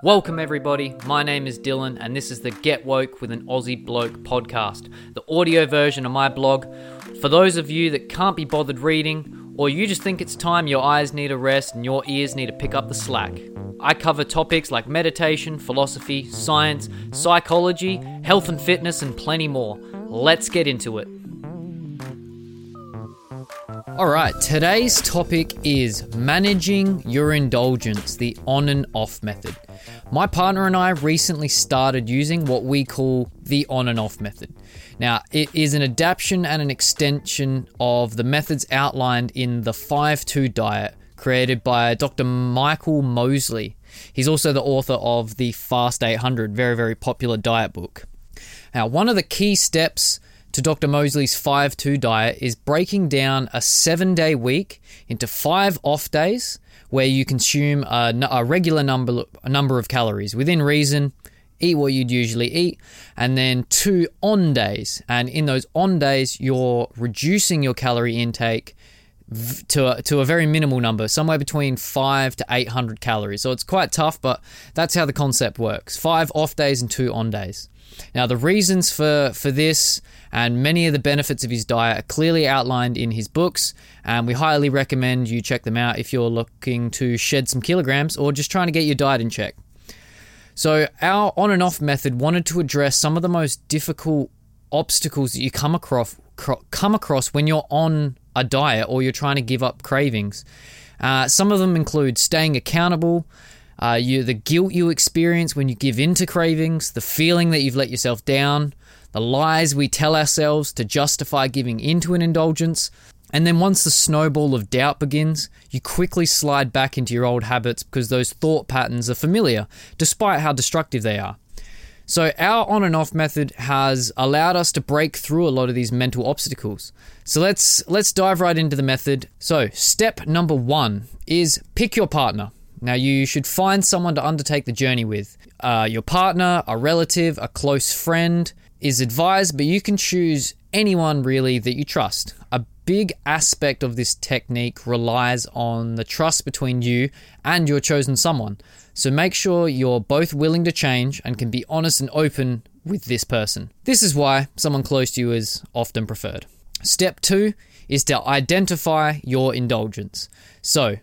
Welcome, everybody. My name is Dylan, and this is the Get Woke with an Aussie Bloke podcast, the audio version of my blog. For those of you that can't be bothered reading, or you just think it's time your eyes need a rest and your ears need to pick up the slack. I cover topics like meditation, philosophy, science, psychology, health and fitness, and plenty more. Let's get into it. All right, today's topic is managing your indulgence, the on and off method. My partner and I recently started using what we call the on and off method. Now, it is an adaptation and an extension of the methods outlined in the 5 2 diet created by Dr. Michael Mosley. He's also the author of the Fast 800, very, very popular diet book. Now, one of the key steps to Dr. Mosley's 5 2 diet is breaking down a seven day week into five off days where you consume a, a regular number, a number of calories within reason. Eat what you'd usually eat, and then two on days. And in those on days, you're reducing your calorie intake to a, to a very minimal number, somewhere between five to eight hundred calories. So it's quite tough, but that's how the concept works: five off days and two on days. Now, the reasons for, for this and many of the benefits of his diet are clearly outlined in his books, and we highly recommend you check them out if you're looking to shed some kilograms or just trying to get your diet in check. So, our on and off method wanted to address some of the most difficult obstacles that you come across come across when you're on a diet or you're trying to give up cravings. Uh, some of them include staying accountable, uh, you, the guilt you experience when you give in to cravings, the feeling that you've let yourself down, the lies we tell ourselves to justify giving into an indulgence. And then once the snowball of doubt begins, you quickly slide back into your old habits because those thought patterns are familiar, despite how destructive they are. So, our on and off method has allowed us to break through a lot of these mental obstacles. So, let's, let's dive right into the method. So, step number one is pick your partner. Now, you should find someone to undertake the journey with. Uh, your partner, a relative, a close friend is advised, but you can choose anyone really that you trust. A big aspect of this technique relies on the trust between you and your chosen someone. So make sure you're both willing to change and can be honest and open with this person. This is why someone close to you is often preferred. Step two is to identify your indulgence. So,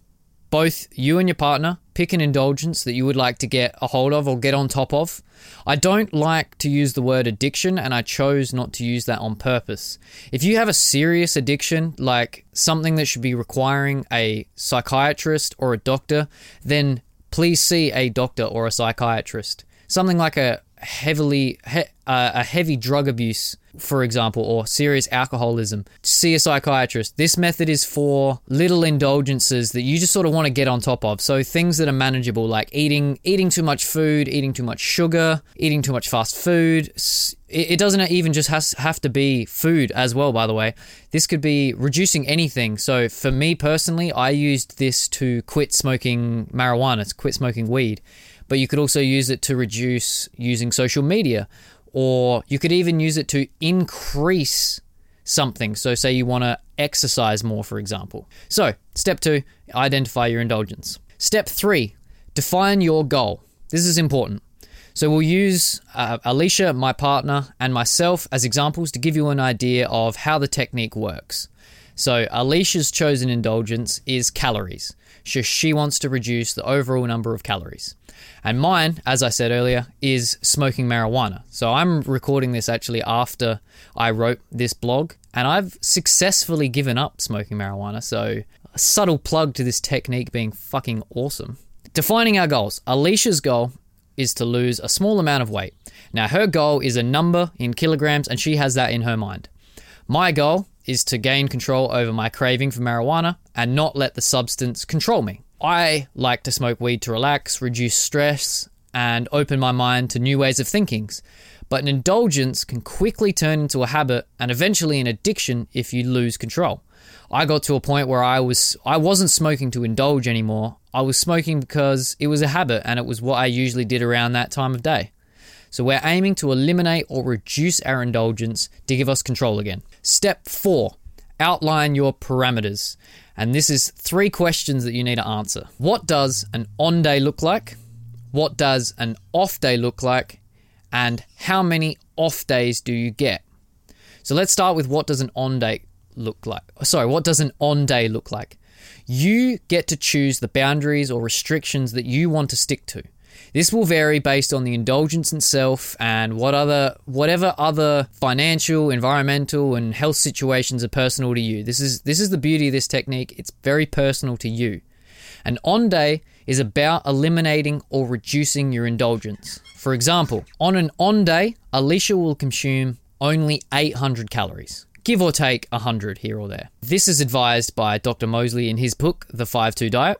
both you and your partner pick an indulgence that you would like to get a hold of or get on top of. I don't like to use the word addiction, and I chose not to use that on purpose. If you have a serious addiction, like something that should be requiring a psychiatrist or a doctor, then please see a doctor or a psychiatrist. Something like a heavily he, uh, a heavy drug abuse for example or serious alcoholism see a psychiatrist. This method is for little indulgences that you just sort of want to get on top of. So things that are manageable like eating eating too much food eating too much sugar eating too much fast food. It doesn't even just has, have to be food as well by the way. This could be reducing anything. So for me personally i used this to quit smoking marijuana to quit smoking weed. But you could also use it to reduce using social media, or you could even use it to increase something. So, say you want to exercise more, for example. So, step two, identify your indulgence. Step three, define your goal. This is important. So, we'll use uh, Alicia, my partner, and myself as examples to give you an idea of how the technique works. So, Alicia's chosen indulgence is calories. So, she wants to reduce the overall number of calories. And mine, as I said earlier, is smoking marijuana. So I'm recording this actually after I wrote this blog, and I've successfully given up smoking marijuana. So a subtle plug to this technique being fucking awesome. Defining our goals. Alicia's goal is to lose a small amount of weight. Now, her goal is a number in kilograms, and she has that in her mind. My goal is to gain control over my craving for marijuana and not let the substance control me. I like to smoke weed to relax, reduce stress, and open my mind to new ways of thinking. But an indulgence can quickly turn into a habit and eventually an addiction if you lose control. I got to a point where I was I wasn't smoking to indulge anymore. I was smoking because it was a habit and it was what I usually did around that time of day. So we're aiming to eliminate or reduce our indulgence to give us control again. Step 4. Outline your parameters. And this is three questions that you need to answer. What does an on day look like? what does an off day look like, and how many off days do you get? So let's start with what does an on day look like? Sorry, what does an on day look like? You get to choose the boundaries or restrictions that you want to stick to. This will vary based on the indulgence itself and what other whatever other financial, environmental and health situations are personal to you. This is this is the beauty of this technique. It's very personal to you. An on day is about eliminating or reducing your indulgence. For example, on an on day, Alicia will consume only 800 calories, give or take 100 here or there. This is advised by Dr. Mosley in his book, The 5 2 Diet.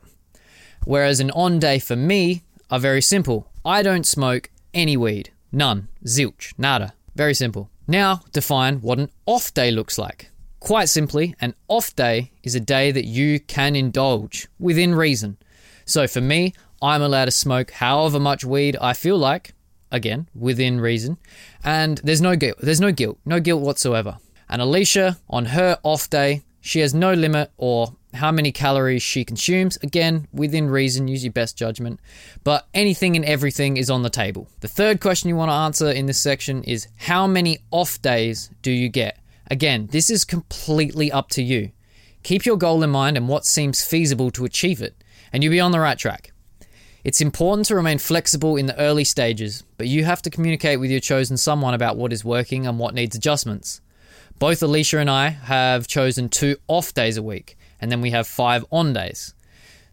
Whereas an on day for me are very simple. I don't smoke any weed. None. Zilch. Nada. Very simple. Now, define what an off day looks like. Quite simply, an off day is a day that you can indulge within reason. So for me, I'm allowed to smoke however much weed I feel like, again, within reason, and there's no guilt. There's no guilt, no guilt whatsoever. And Alicia, on her off day, she has no limit or how many calories she consumes. Again, within reason, use your best judgment. But anything and everything is on the table. The third question you want to answer in this section is how many off days do you get? Again, this is completely up to you. Keep your goal in mind and what seems feasible to achieve it, and you'll be on the right track. It's important to remain flexible in the early stages, but you have to communicate with your chosen someone about what is working and what needs adjustments. Both Alicia and I have chosen two off days a week, and then we have five on days.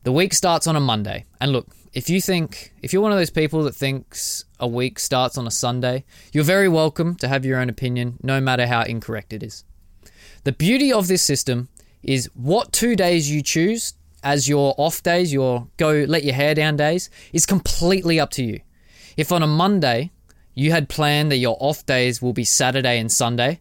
The week starts on a Monday. And look, if you think, if you're one of those people that thinks a week starts on a Sunday, you're very welcome to have your own opinion, no matter how incorrect it is. The beauty of this system is what two days you choose as your off days, your go let your hair down days, is completely up to you. If on a Monday you had planned that your off days will be Saturday and Sunday,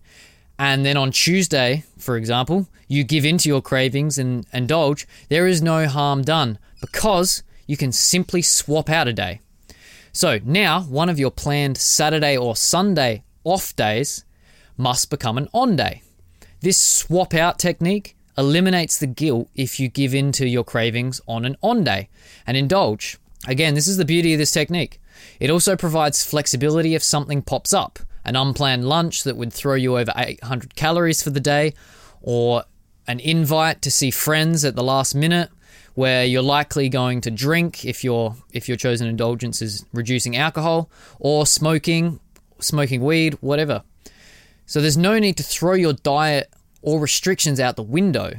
and then on Tuesday, for example, you give in to your cravings and indulge, there is no harm done because you can simply swap out a day. So now, one of your planned Saturday or Sunday off days must become an on day. This swap out technique eliminates the guilt if you give in to your cravings on an on day and indulge. Again, this is the beauty of this technique. It also provides flexibility if something pops up an unplanned lunch that would throw you over 800 calories for the day, or an invite to see friends at the last minute where you're likely going to drink if your if your chosen indulgence is reducing alcohol or smoking, smoking weed, whatever. So there's no need to throw your diet or restrictions out the window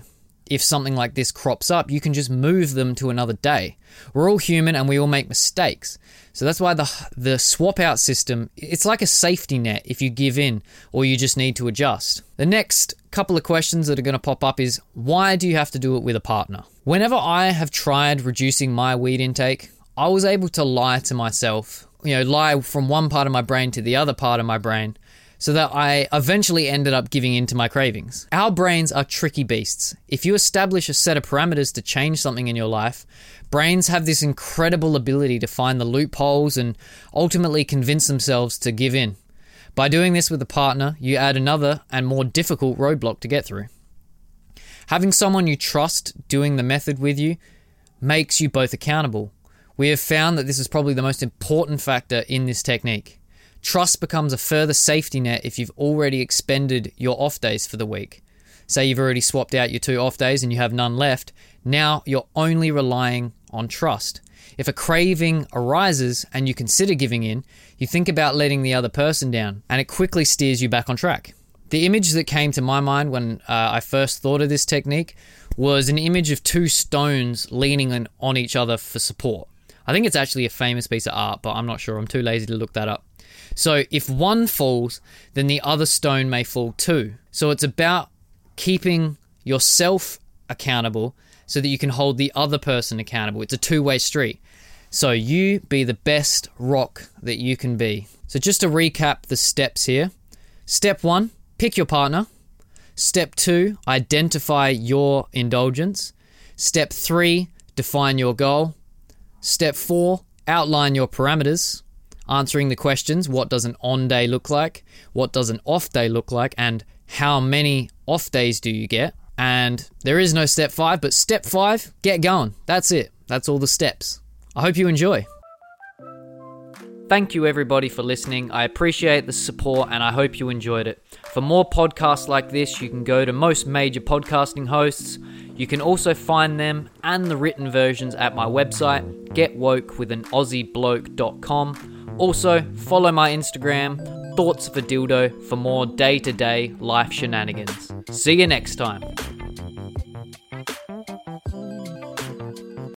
if something like this crops up, you can just move them to another day. We're all human and we all make mistakes. So that's why the the swap out system it's like a safety net if you give in or you just need to adjust. The next couple of questions that are going to pop up is why do you have to do it with a partner? Whenever I have tried reducing my weed intake, I was able to lie to myself, you know, lie from one part of my brain to the other part of my brain so that I eventually ended up giving in to my cravings. Our brains are tricky beasts. If you establish a set of parameters to change something in your life, brains have this incredible ability to find the loopholes and ultimately convince themselves to give in. By doing this with a partner, you add another and more difficult roadblock to get through. Having someone you trust doing the method with you makes you both accountable. We have found that this is probably the most important factor in this technique. Trust becomes a further safety net if you've already expended your off days for the week. Say you've already swapped out your two off days and you have none left. Now you're only relying on trust. If a craving arises and you consider giving in, you think about letting the other person down and it quickly steers you back on track. The image that came to my mind when uh, I first thought of this technique was an image of two stones leaning on each other for support. I think it's actually a famous piece of art, but I'm not sure. I'm too lazy to look that up. So if one falls, then the other stone may fall too. So it's about keeping yourself accountable so that you can hold the other person accountable. It's a two way street. So you be the best rock that you can be. So just to recap the steps here step one, pick your partner. Step two, identify your indulgence. Step three, define your goal. Step four, outline your parameters answering the questions what does an on day look like, what does an off day look like, and how many off days do you get. And there is no step five, but step five, get going. That's it. That's all the steps. I hope you enjoy. Thank you, everybody, for listening. I appreciate the support and I hope you enjoyed it. For more podcasts like this, you can go to most major podcasting hosts. You can also find them and the written versions at my website, getwokewithanaussiebloke.com. Also, follow my Instagram, Thoughts a Dildo, for more day to day life shenanigans. See you next time.